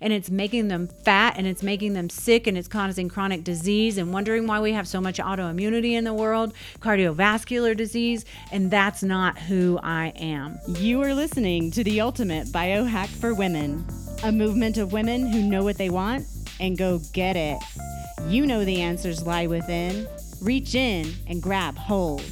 and it's making them fat and it's making them sick and it's causing chronic disease and wondering why we have so much autoimmunity in the world, cardiovascular disease, and that's not who I am. You are listening to the ultimate biohack for women, a movement of women who know what they want and go get it. You know the answers lie within. Reach in and grab hold.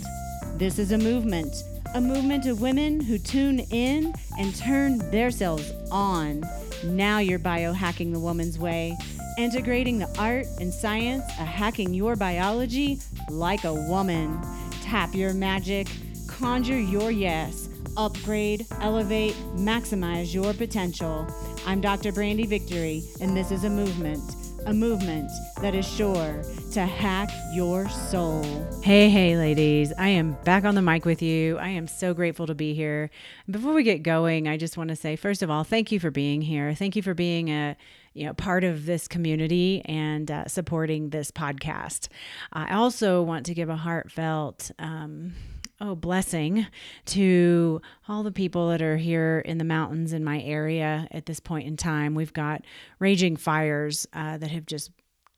This is a movement, a movement of women who tune in and turn themselves on. Now you're biohacking the woman's way, integrating the art and science of hacking your biology like a woman. Tap your magic, conjure your yes, upgrade, elevate, maximize your potential. I'm Dr. Brandy Victory, and this is a movement a movement that is sure to hack your soul. Hey, hey, ladies. I am back on the mic with you. I am so grateful to be here. Before we get going, I just want to say, first of all, thank you for being here. Thank you for being a you know part of this community and uh, supporting this podcast. I also want to give a heartfelt um, oh blessing to all the people that are here in the mountains in my area at this point in time. We've got raging fires uh, that have just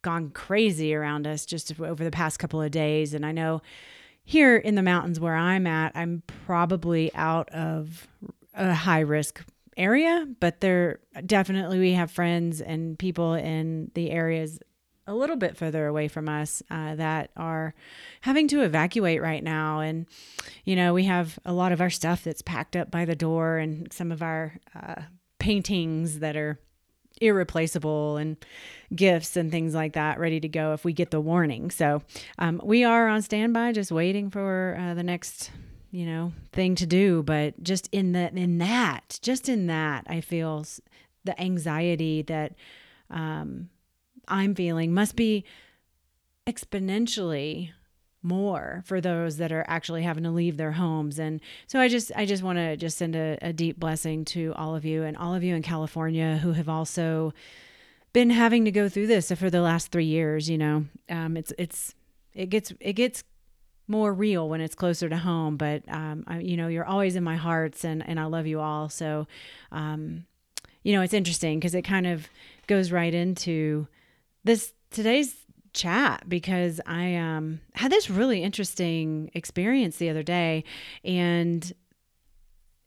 gone crazy around us just over the past couple of days. And i know here in the mountains where i'm at i'm probably out of a high risk area but there definitely we have friends and people in the areas a little bit further away from us uh, that are having to evacuate right now. And, you know, we have a lot of our stuff that's packed up by the door and some of our uh, paintings that are irreplaceable and gifts and things like that ready to go if we get the warning. So um, we are on standby, just waiting for uh, the next you know thing to do but just in the in that just in that i feel the anxiety that um I'm feeling must be exponentially more for those that are actually having to leave their homes. And so i just i just want to just send a, a, deep blessing to all of you and all of you in california who have also been having to go through this for the last three years you know? Um, it's it's it gets it gets more real when it's closer to home but um, I, you know you're always in my hearts and and i love you all. So um, you know it's interesting because it kind of goes right into this today's chat because I um, had this really interesting experience the other day, and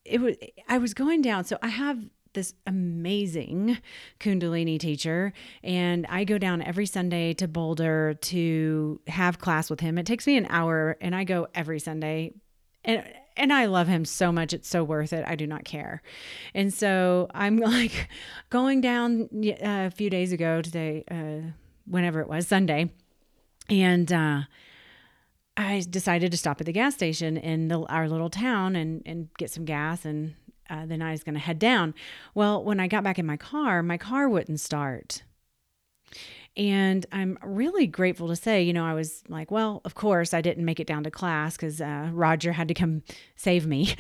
it was I was going down. So I have this amazing Kundalini teacher, and I go down every Sunday to Boulder to have class with him. It takes me an hour, and I go every Sunday, and and I love him so much. It's so worth it. I do not care. And so I'm like going down uh, a few days ago today, uh, whenever it was, Sunday. And, uh, I decided to stop at the gas station in the, our little town and, and get some gas and uh, then I was going to head down. Well, when I got back in my car, my car wouldn't start. And I'm really grateful to say, you know, I was like, well, of course, I didn't make it down to class because uh, Roger had to come save me.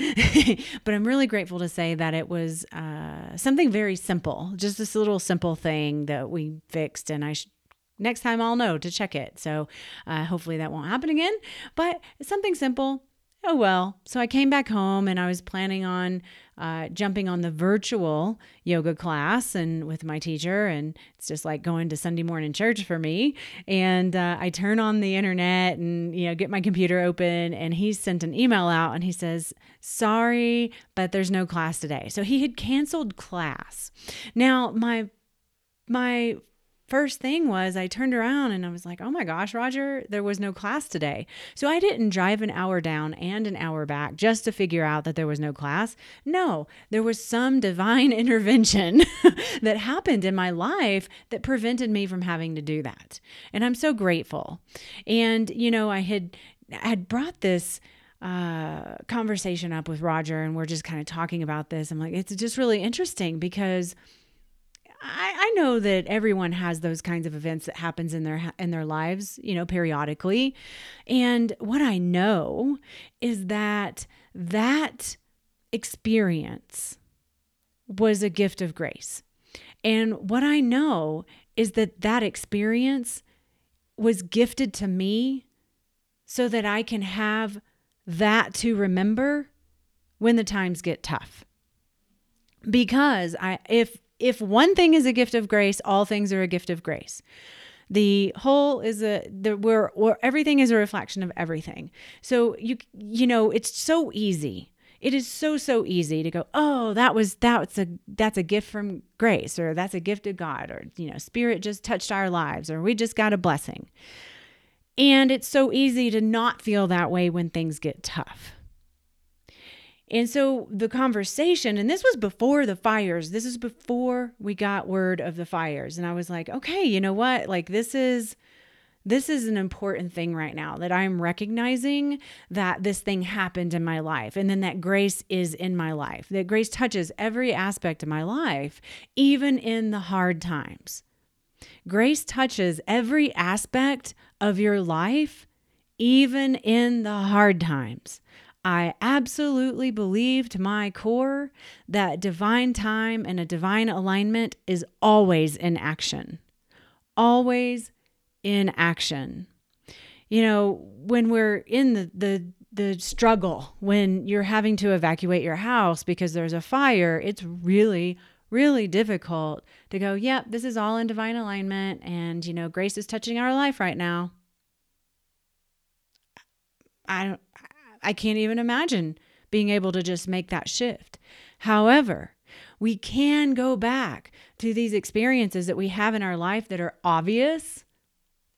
but I'm really grateful to say that it was uh, something very simple, just this little simple thing that we fixed. And I sh- next time I'll know to check it. So uh, hopefully that won't happen again. But something simple oh well. So I came back home and I was planning on uh, jumping on the virtual yoga class and with my teacher, and it's just like going to Sunday morning church for me. And uh, I turn on the internet and you know get my computer open, and he sent an email out and he says, "Sorry, but there's no class today." So he had canceled class. Now my my first thing was I turned around and I was like, oh my gosh, Roger, there was no class today. So I didn't drive an hour down and an hour back just to figure out that there was no class. No, there was some divine intervention that happened in my life that prevented me from having to do that. And I'm so grateful. And, you know, I had had brought this uh, conversation up with Roger and we're just kind of talking about this. I'm like, it's just really interesting because I, I know that everyone has those kinds of events that happens in their in their lives, you know, periodically. And what I know is that that experience was a gift of grace. And what I know is that that experience was gifted to me so that I can have that to remember when the times get tough. Because I if if one thing is a gift of grace, all things are a gift of grace. The whole is a the where or everything is a reflection of everything. So you you know, it's so easy. It is so so easy to go, "Oh, that was that's a that's a gift from grace or that's a gift of God or you know, spirit just touched our lives or we just got a blessing." And it's so easy to not feel that way when things get tough. And so the conversation, and this was before the fires, this is before we got word of the fires. And I was like, okay, you know what? Like, this is. This is an important thing right now that I'm recognizing that this thing happened in my life and then that grace is in my life, that grace touches every aspect of my life, even in the hard times. Grace touches every aspect of your life, even in the hard times. I absolutely believe to my core that divine time and a divine alignment is always in action. Always in action. You know, when we're in the, the the struggle when you're having to evacuate your house because there's a fire, it's really, really difficult to go, yep, yeah, this is all in divine alignment and, you know, grace is touching our life right now. I don't I can't even imagine being able to just make that shift. However, we can go back to these experiences that we have in our life that are obvious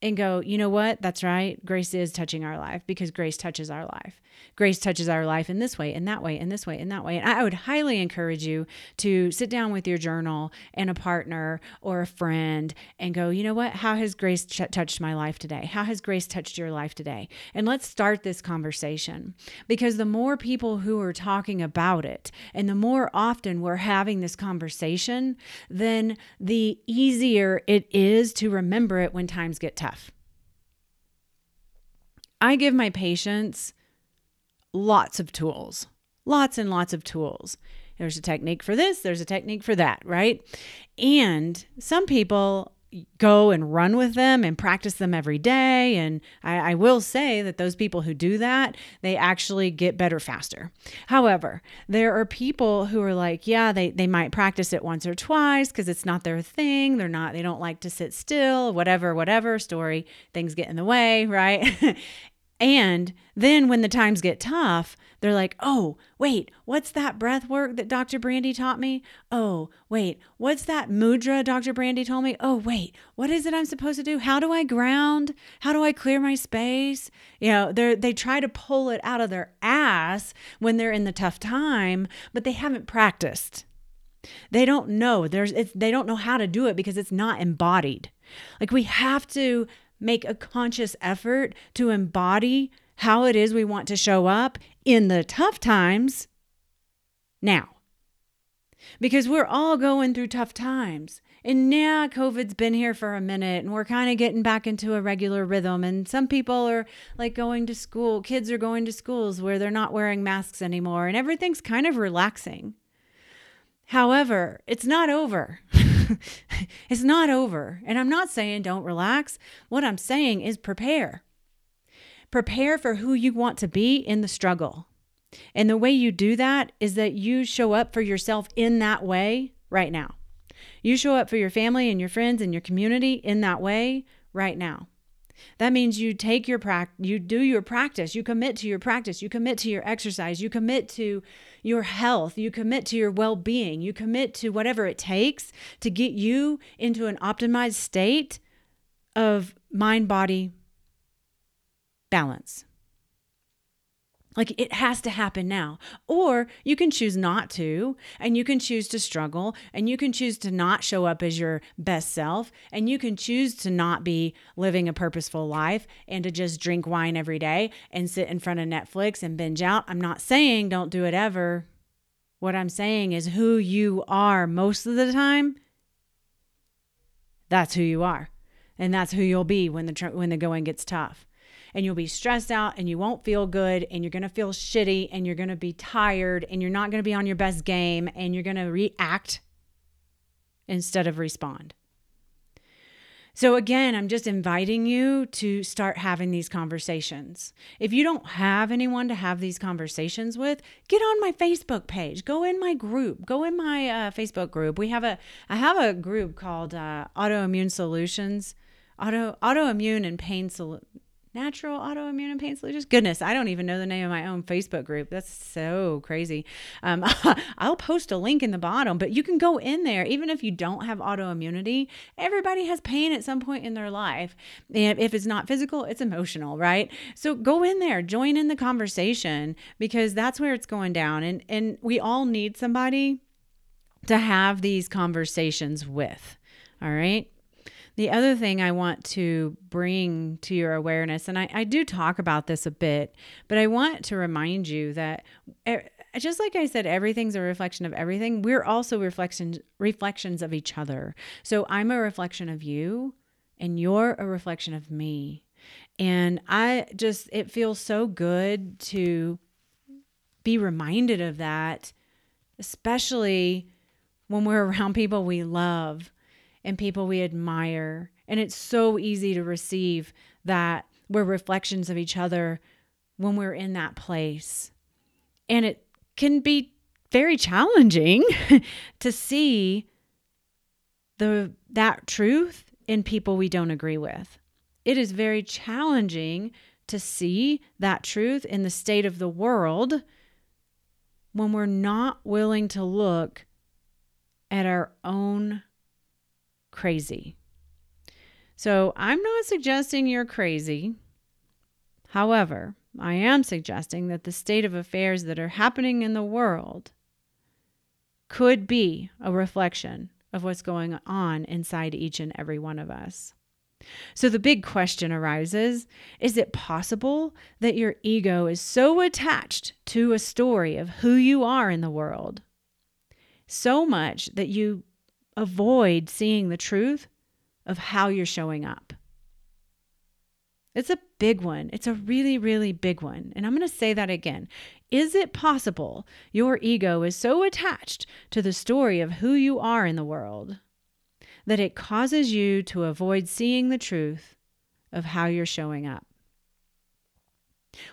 and go, you know what? That's right. Grace is touching our life because grace touches our life. Grace touches our life in this way, in that way, in this way, in that way. And I would highly encourage you to sit down with your journal and a partner or a friend and go, you know what? How has grace ch- touched my life today? How has grace touched your life today? And let's start this conversation because the more people who are talking about it and the more often we're having this conversation, then the easier it is to remember it when times get tough. I give my patients lots of tools, lots and lots of tools. There's a technique for this, there's a technique for that, right? And some people go and run with them and practice them every day. And I, I, will say that those people who do that, they actually get better faster. However, there are people who are like, yeah, they, they might practice it once or twice because it's not their thing. They're not, they don't like to sit still, whatever, whatever story, things get in the way, right? And then when the times get tough, they're like, oh, wait, what's that breath work that Dr. Brandy taught me? Oh, wait, what's that mudra Dr. Brandy told me? Oh, wait, what is it I'm supposed to do? How do I ground? How do I clear my space? You know, they they try to pull it out of their ass when they're in the tough time, but they haven't practiced. They don't know. There's they don't know how to do it because it's not embodied. Like we have to make a conscious effort to embody how it is we want to show up in the tough times now. Because we're all going through tough times. And now COVID's been here for a minute and we're kind of getting back into a regular rhythm. And some people are like going to school, kids are going to schools where they're not wearing masks anymore and everything's kind of relaxing. However, it's not over. it's not over. And I'm not saying don't relax. What I'm saying is prepare. Prepare for who you want to be in the struggle. And the way you do that is that you show up for yourself in that way right now. You show up for your family and your friends and your community in that way right now. That means you take your practice, you do your practice, you commit to your practice, you commit to your exercise, you commit to your health, you commit to your well being, you commit to whatever it takes to get you into an optimized state of mind body balance. Like it has to happen now. Or you can choose not to, and you can choose to struggle, and you can choose to not show up as your best self, and you can choose to not be living a purposeful life and to just drink wine every day and sit in front of Netflix and binge out. I'm not saying don't do it ever. What I'm saying is who you are most of the time. That's who you are. And that's who you'll be when the when the going gets tough and you'll be stressed out and you won't feel good and you're going to feel shitty and you're going to be tired and you're not going to be on your best game and you're going to react instead of respond. So, again, I'm just inviting you to start having these conversations. If you don't have anyone to have these conversations with, get on my Facebook page. Go in my group. Go in my uh, Facebook group. We have a, I have a group called uh, Autoimmune Solutions, Auto Autoimmune and Pain Solutions natural autoimmune and pain solutions. Goodness, I don't even know the name of my own Facebook group. That's so crazy. Um, I'll post a link in the bottom, but you can go in there even if you don't have autoimmunity. Everybody has pain at some point in their life. And if it's not physical, it's emotional, right? So go in there, join in the conversation because that's where it's going down. And and we all need somebody to have these conversations with. All right. The other thing I want to bring to your awareness, and I, I do talk about this a bit, but I want to remind you that eh, just like I said, everything's a reflection of everything. We're also reflections reflections of each other. So I'm a reflection of you, and you're a reflection of me. And I just it feels so good to be reminded of that, especially when we're around people we love and people we admire. And it's so easy to receive that we're reflections of each other when we're in that place. And it can be very challenging to see the that truth in people we don't agree with. It is very challenging to see that truth in the state of the world when we're not willing to look at our own crazy. So I'm not suggesting you're crazy. However, I am suggesting that the state of affairs that are happening in the world could be a reflection of what's going on inside each and every one of us. So the big question arises is it possible that your ego is so attached to a story of who you are in the world, so much that you avoid seeing the truth of how you're showing up. It's a big one. It's a really, really big one. And I'm going to say that again. Is it possible your ego is so attached to the story of who you are in the world that it causes you to avoid seeing the truth of how you're showing up?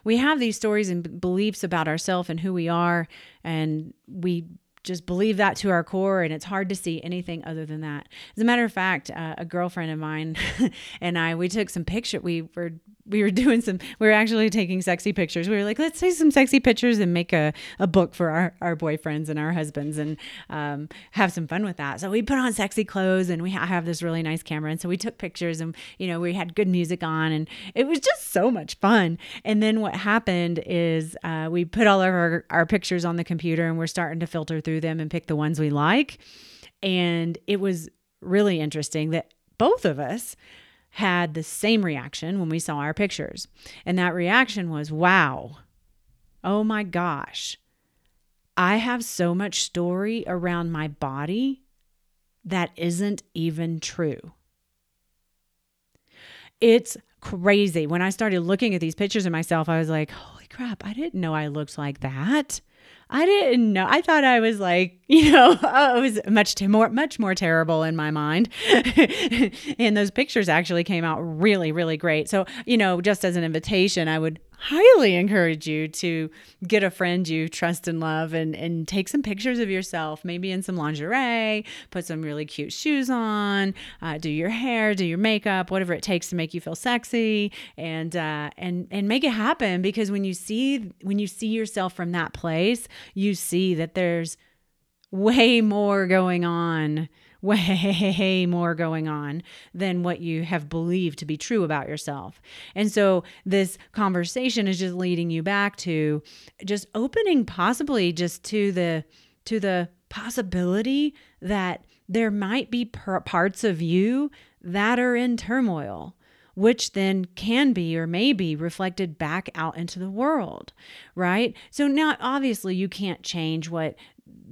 We have these stories and beliefs about ourselves and who we are, and we just believe that to our core and it's hard to see anything other than that. As a matter of fact uh, a girlfriend of mine and i we took some picture we were we were doing some we were actually taking sexy pictures. We were like let's take some sexy pictures and make a, a book for our, our boyfriends and our husbands and um, have some fun with that. So we put on sexy clothes and we ha- have this really nice camera. And so we took pictures and you know we had good music on and it was just so much fun. And then what happened is uh, we put all of our, our pictures on the computer and we're starting to filter through them and pick the ones we like. And it was really interesting that both of us had the same reaction when we saw our pictures. And that reaction was, wow, oh my gosh, I have so much story around my body that isn't even true. It's crazy. When I started looking at these pictures of myself, I was like, holy crap, I didn't know I looked like that. I didn't know. I thought I was like, you know, oh, I was much t- more, much more terrible in my mind. and those pictures actually came out really, really great. So, you know, just as an invitation, I would highly encourage you to get a friend you trust and love and, and take some pictures of yourself, maybe in some lingerie, put some really cute shoes on, uh, do your hair, do your makeup, whatever it takes to make you feel sexy. And uh, and and make it happen because when you see when you see yourself from that place, you see that there's way more going on way more going on than what you have believed to be true about yourself. And so this conversation is just leading you back to just opening possibly just to the to the possibility that there might be parts of you that are in turmoil which then can be or may be reflected back out into the world, right? So now obviously you can't change what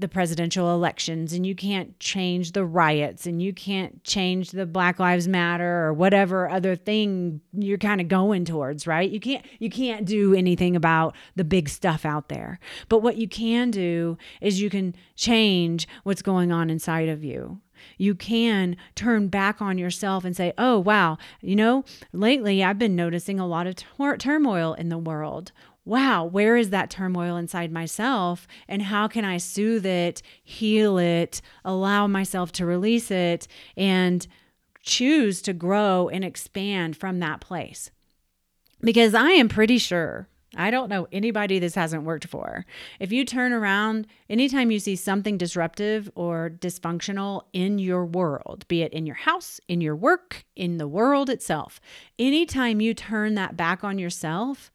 the presidential elections and you can't change the riots and you can't change the black lives matter or whatever other thing you're kind of going towards right? You can't you can't do anything about the big stuff out there. But what you can do is you can change what's going on inside of you. You can turn back on yourself and say, oh, wow, you know, lately I've been noticing a lot of tur- turmoil in the world. Wow, where is that turmoil inside myself? And how can I soothe it, heal it, allow myself to release it, and choose to grow and expand from that place? Because I am pretty sure I don't know anybody this hasn't worked for. If you turn around, anytime you see something disruptive or dysfunctional in your world, be it in your house, in your work, in the world itself, anytime you turn that back on yourself,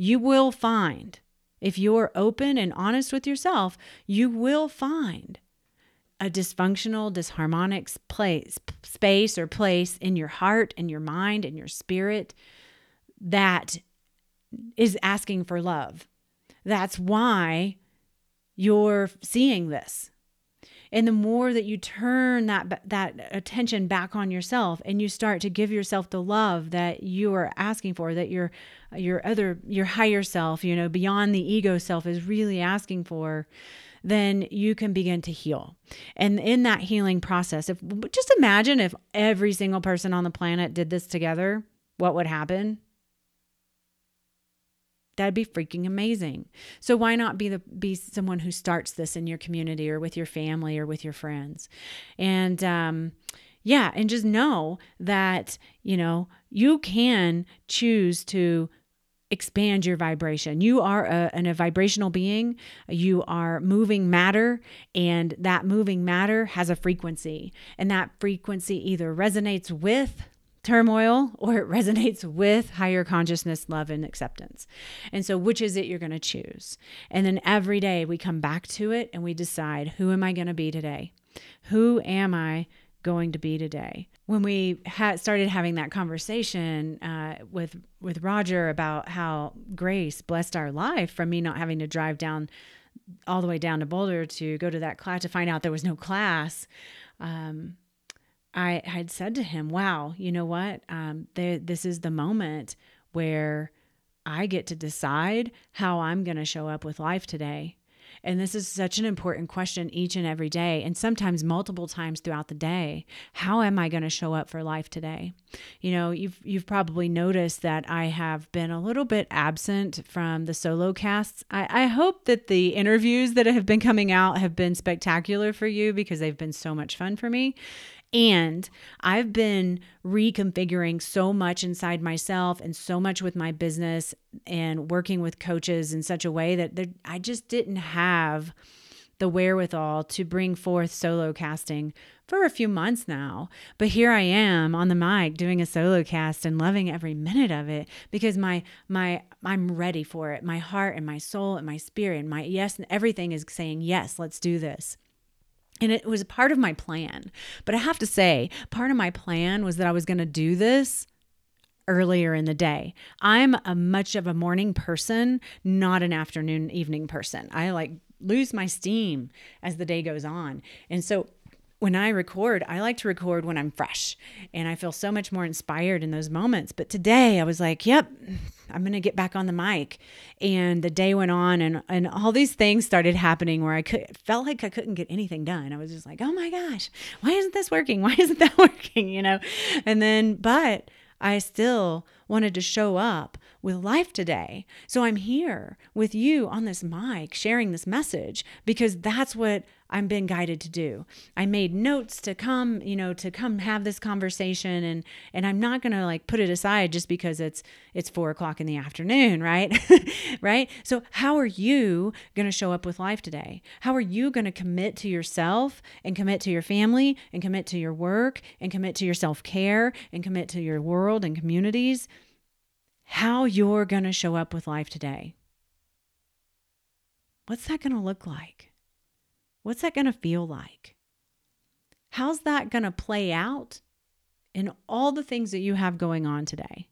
you will find, if you're open and honest with yourself, you will find a dysfunctional, disharmonic place, space or place in your heart and your mind and your spirit that is asking for love. That's why you're seeing this. And the more that you turn that that attention back on yourself and you start to give yourself the love that you are asking for, that your your other your higher self, you know, beyond the ego self is really asking for, then you can begin to heal. And in that healing process, if just imagine if every single person on the planet did this together, what would happen? That'd be freaking amazing. So why not be the be someone who starts this in your community or with your family or with your friends? And um yeah, and just know that, you know, you can choose to expand your vibration. You are a, an, a vibrational being. You are moving matter, and that moving matter has a frequency. And that frequency either resonates with turmoil or it resonates with higher consciousness, love, and acceptance. And so, which is it you're going to choose? And then every day we come back to it and we decide who am I going to be today? Who am I going to be today? When we had started having that conversation uh, with with Roger about how Grace blessed our life from me not having to drive down all the way down to Boulder to go to that class to find out there was no class. Um, I had said to him, wow, you know what? Um, this is the moment where I get to decide how I'm going to show up with life today. And this is such an important question each and every day, and sometimes multiple times throughout the day. How am I going to show up for life today? You know, you've you've probably noticed that I have been a little bit absent from the solo casts. I, I hope that the interviews that have been coming out have been spectacular for you because they've been so much fun for me. And I've been reconfiguring so much inside myself and so much with my business and working with coaches in such a way that I just didn't have the wherewithal to bring forth solo casting for a few months now. But here I am on the mic doing a solo cast and loving every minute of it because my my I'm ready for it. My heart and my soul and my spirit and my yes and everything is saying yes, let's do this. And it was part of my plan. But I have to say, part of my plan was that I was going to do this earlier in the day. I'm a much of a morning person, not an afternoon evening person. I like lose my steam as the day goes on. And so when I record, I like to record when I'm fresh and I feel so much more inspired in those moments. But today I was like, yep, I'm going to get back on the mic. And the day went on and, and all these things started happening where I could, felt like I couldn't get anything done. I was just like, oh my gosh, why isn't this working? Why isn't that working? You know? And then, but I still wanted to show up with life today. So I'm here with you on this mic sharing this message because that's what I'm being guided to do. I made notes to come, you know, to come have this conversation and and I'm not gonna like put it aside just because it's it's four o'clock in the afternoon, right? right? So how are you gonna show up with life today? How are you gonna commit to yourself and commit to your family and commit to your work and commit to your self-care and commit to your world and communities? how you're to show up with life today. What's that going to look like? What's that going to feel like? How's that going to play out in all the things that you have going on today?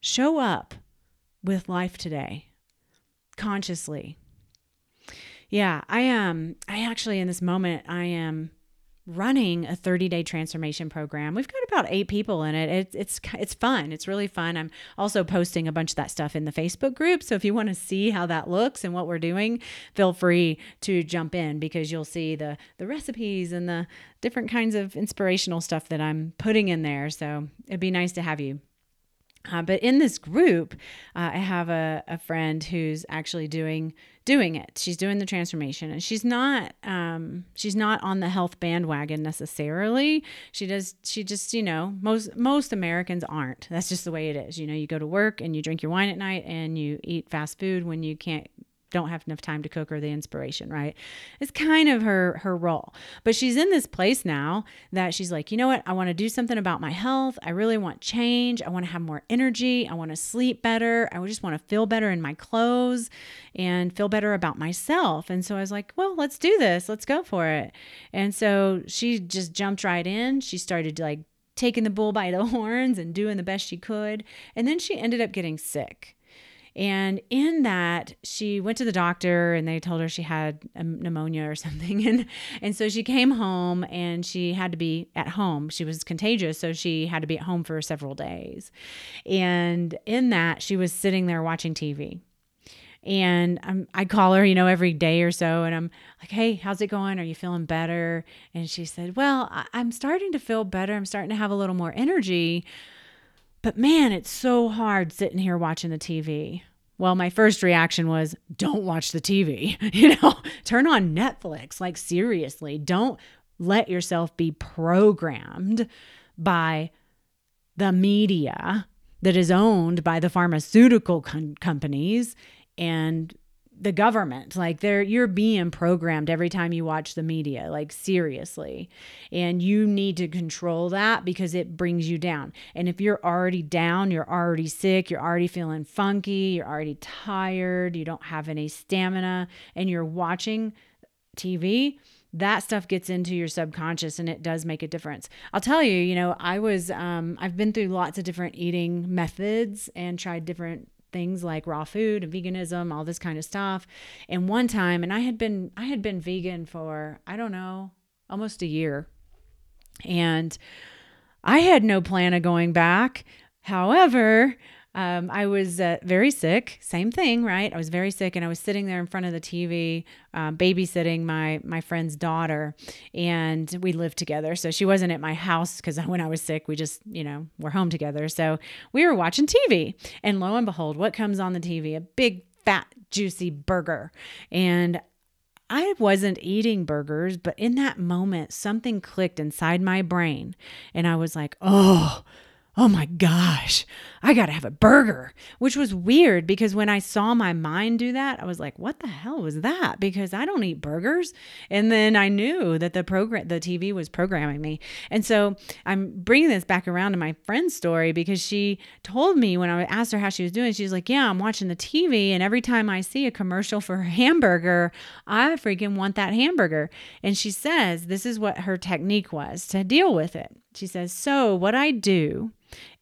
Show up with life today consciously. Yeah, I am I actually in this moment I am running a 30 day transformation program. We've got about eight people in it. It's it's it's fun. It's really fun. I'm also posting a bunch of that stuff in the Facebook group. So if you want to see how that looks and what we're doing, feel free to jump in because you'll see the the recipes and the different kinds of inspirational stuff that I'm putting in there. So it'd be nice to have you uh, but in this group, uh, I have a, a friend who's actually doing doing it. She's doing the transformation, and she's not um, she's not on the health bandwagon necessarily. She does she just you know most most Americans aren't. That's just the way it is. You know, you go to work and you drink your wine at night and you eat fast food when you can't don't have enough time to cook or the inspiration, right? It's kind of her her role. But she's in this place now that she's like, "You know what? I want to do something about my health. I really want change. I want to have more energy. I want to sleep better. I just want to feel better in my clothes and feel better about myself." And so I was like, "Well, let's do this. Let's go for it." And so she just jumped right in. She started like taking the bull by the horns and doing the best she could. And then she ended up getting sick. And in that, she went to the doctor and they told her she had pneumonia or something. And, and so she came home and she had to be at home. She was contagious, so she had to be at home for several days. And in that, she was sitting there watching TV. And I'm, I call her, you know, every day or so, and I'm like, "Hey, how's it going? Are you feeling better?" And she said, "Well, I, I'm starting to feel better. I'm starting to have a little more energy, but man, it's so hard sitting here watching the TV. Well, my first reaction was, don't watch the TV. You know, turn on Netflix. Like, seriously, don't let yourself be programmed by the media that is owned by the pharmaceutical com- companies and the government. Like they're you're being programmed every time you watch the media like seriously. And you need to control that because it brings you down. And if you're already down you're already sick you're already feeling funky you're already tired you don't have any stamina and you're watching TV that stuff gets into your subconscious and it does make a difference. I'll tell you, you know, I was um I've been through lots of different eating methods and tried different things like raw food and veganism, all this kind of stuff. And one time, and I had been I had been vegan for I don't know, almost a year. And I had no plan of going back. However, um, I was uh, very sick. Same thing, right? I was very sick, and I was sitting there in front of the TV, um, babysitting my my friend's daughter, and we lived together. So she wasn't at my house because when I was sick, we just you know were home together. So we were watching TV, and lo and behold, what comes on the TV? A big fat juicy burger, and I wasn't eating burgers, but in that moment, something clicked inside my brain. And I was like, oh, oh my gosh, I got to have a burger, which was weird because when I saw my mind do that, I was like, what the hell was that? Because I don't eat burgers. And then I knew that the program, the TV was programming me. And so I'm bringing this back around to my friend's story because she told me when I asked her how she was doing, she's like, yeah, I'm watching the TV. And every time I see a commercial for a hamburger, I freaking want that hamburger. And she says this is what her technique was to deal with it. She says, so what I do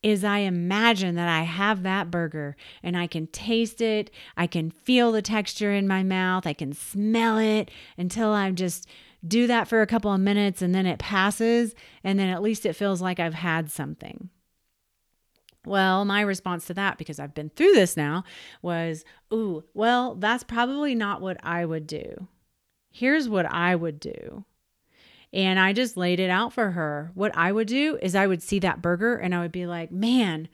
is I imagine that I have that burger and I can taste it. I can feel the texture in my mouth. I can smell it until I just do that for a couple of minutes and then it passes. And then at least it feels like I've had something. Well, my response to that, because I've been through this now, was, Ooh, well, that's probably not what I would do. Here's what I would do. And I just laid it out for her. What I would do is I would see that burger and I would be like, man,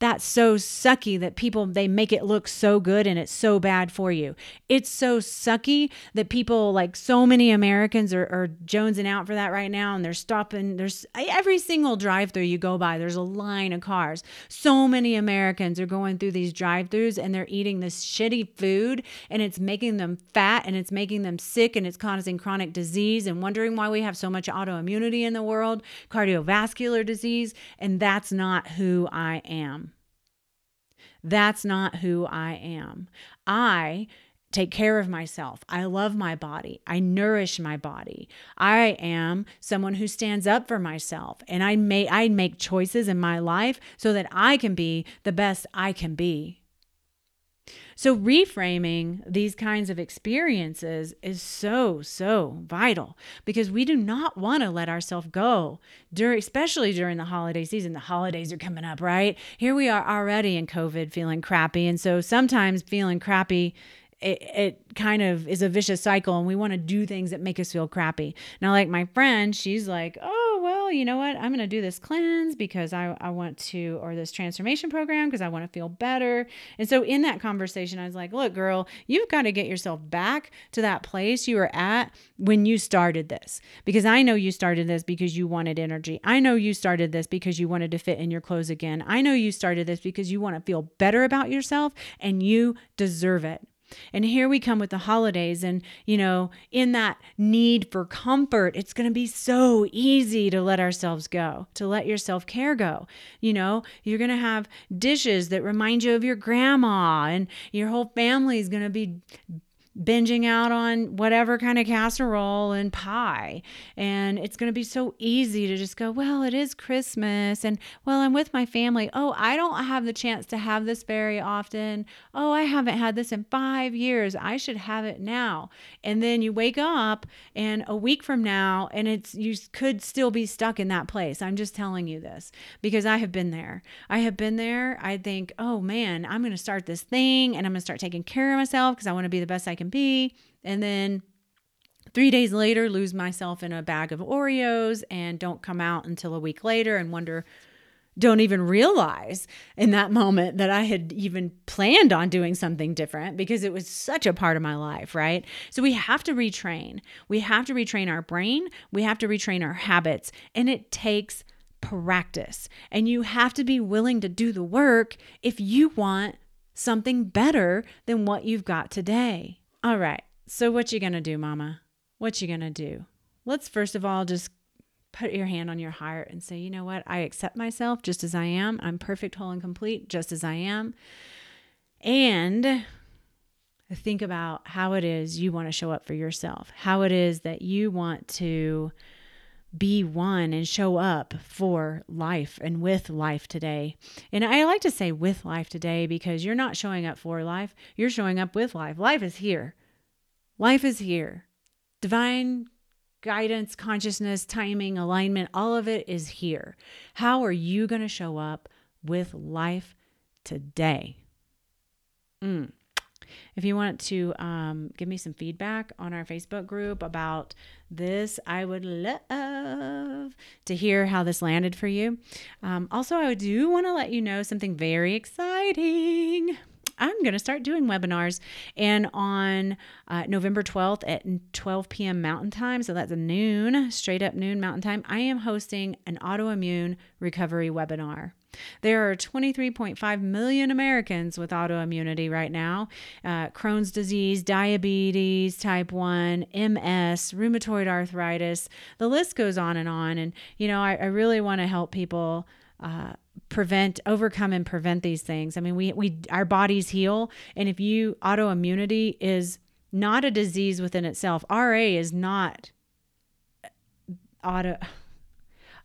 that's so sucky that people they make it look so good and it's so bad for you. It's so sucky that people like so many Americans are, are jonesing out for that right now and they're stopping. There's every single drive through you go by, there's a line of cars. So many Americans are going through these drive throughs and they're eating this shitty food and it's making them fat and it's making them sick and it's causing chronic disease and wondering why we have so much autoimmunity in the world, cardiovascular disease, and that's not who I am. That's not who I am. I take care of myself. I love my body. I nourish my body. I am someone who stands up for myself and I make I make choices in my life so that I can be the best I can be. So, reframing these kinds of experiences is so, so vital because we do not want to let ourselves go during, especially during the holiday season. The holidays are coming up, right? Here we are already in COVID feeling crappy. And so, sometimes feeling crappy it, it kind of is a vicious cycle and we want to do things that make us feel crappy. Now, like my friend, she's like, oh, well, you know what? I'm going to do this cleanse because I, I want to, or this transformation program because I want to feel better. And so in that conversation, I was like, look, girl, you've got to get yourself back to that place you were at when you started this. Because I know you started this because you wanted energy. I know you started this because you wanted to fit in your clothes again. I know you started this because you want to feel better about yourself and you deserve it. And here we come with the holidays, and you know, in that need for comfort, it's going to be so easy to let ourselves go, to let your self care go. You know, you're going to have dishes that remind you of your grandma, and your whole family is going to be binging out on whatever kind of casserole and pie. And it's going to be so easy to just go, well, it is Christmas. And well, I'm with my family. Oh, I don't have the chance to have this very often. Oh, I haven't had this in five years. I should have it now. And then you wake up and a week from now, and it's, you could still be stuck in that place. I'm just telling you this because I have been there. I have been there. I think, oh man, I'm going to start this thing and I'm going to start taking care of myself because I want to be the best I can be. And then three days later, lose myself in a bag of Oreos and don't come out until a week later and wonder, don't even realize in that moment that I had even planned on doing something different because it was such a part of my life, right? So we have to retrain. We have to retrain our brain. We have to retrain our habits. And it takes practice. And you have to be willing to do the work if you want something better than what you've got today. All right. So what you going to do, mama? What you going to do? Let's first of all just put your hand on your heart and say, "You know what? I accept myself just as I am. I'm perfect, whole and complete just as I am." And think about how it is you want to show up for yourself. How it is that you want to be one and show up for life and with life today. And I like to say with life today because you're not showing up for life, you're showing up with life. Life is here. Life is here. Divine guidance, consciousness, timing, alignment, all of it is here. How are you going to show up with life today? Mm. If you want to um, give me some feedback on our Facebook group about this, I would love to hear how this landed for you. Um, also, I do want to let you know something very exciting. I'm going to start doing webinars. And on uh, November 12th at 12 p.m. Mountain Time, so that's a noon, straight up noon Mountain Time, I am hosting an autoimmune recovery webinar. There are 23.5 million Americans with autoimmunity right now uh, Crohn's disease, diabetes, type 1, MS, rheumatoid arthritis. The list goes on and on. And, you know, I, I really want to help people. Uh, prevent overcome and prevent these things i mean we we our bodies heal and if you autoimmunity is not a disease within itself ra is not auto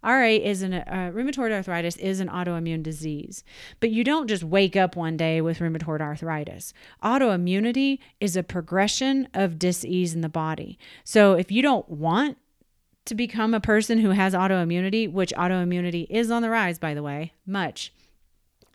RA is an uh, rheumatoid arthritis is an autoimmune disease, but you don't just wake up one day with rheumatoid arthritis. Autoimmunity is a progression of disease in the body. So if you don't want to become a person who has autoimmunity, which autoimmunity is on the rise, by the way, much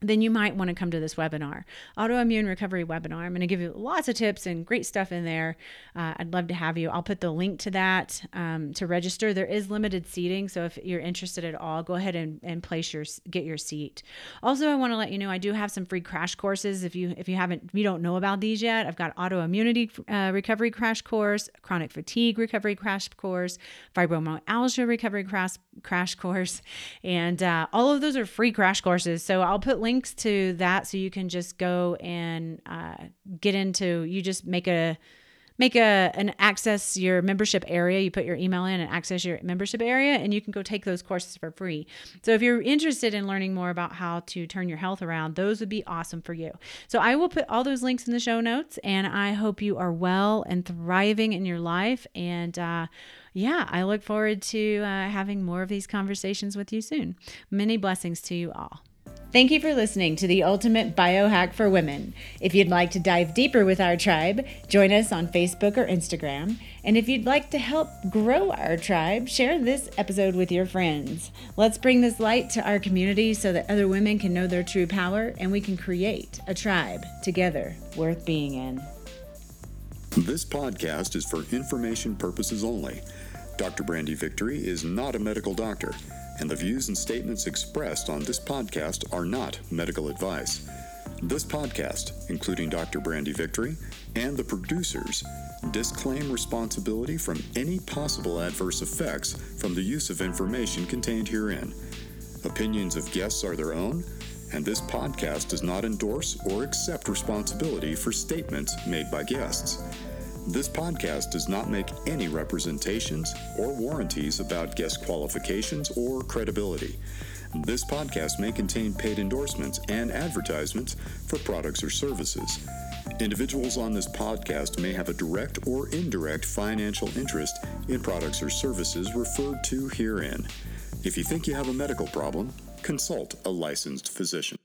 then you might want to come to this webinar, autoimmune recovery webinar. I'm going to give you lots of tips and great stuff in there. Uh, I'd love to have you. I'll put the link to that um, to register. There is limited seating, so if you're interested at all, go ahead and, and place your get your seat. Also, I want to let you know I do have some free crash courses. If you if you haven't you don't know about these yet, I've got autoimmunity uh, recovery crash course, chronic fatigue recovery crash course, fibromyalgia recovery crash crash course, and uh, all of those are free crash courses. So I'll put links links to that so you can just go and uh, get into you just make a make a an access your membership area. You put your email in and access your membership area and you can go take those courses for free. So if you're interested in learning more about how to turn your health around those would be awesome for you. So i will put all those links in the show notes and i hope you are well and thriving in your life. And uh, yeah i look forward to uh, having more of these conversations with you soon. Many blessings to you all Thank you for listening to the Ultimate Biohack for Women. If you'd like to dive deeper with our tribe, join us on Facebook or Instagram. And if you'd like to help grow our tribe, share this episode with your friends. Let's bring this light to our community so that other women can know their true power and we can create a tribe together worth being in. This podcast is for information purposes only. Dr. Brandy Victory is not a medical doctor and the views and statements expressed on this podcast are not medical advice. This podcast, including Dr. Brandy Victory and the producers, disclaim responsibility from any possible adverse effects from the use of information contained herein. Opinions of guests are their own, and this podcast does not endorse or accept responsibility for statements made by guests. This podcast does not make any representations or warranties about guest qualifications or credibility. This podcast may contain paid endorsements and advertisements for products or services. Individuals on this podcast may have a direct or indirect financial interest in products or services referred to herein. If you think you have a medical problem, consult a licensed physician.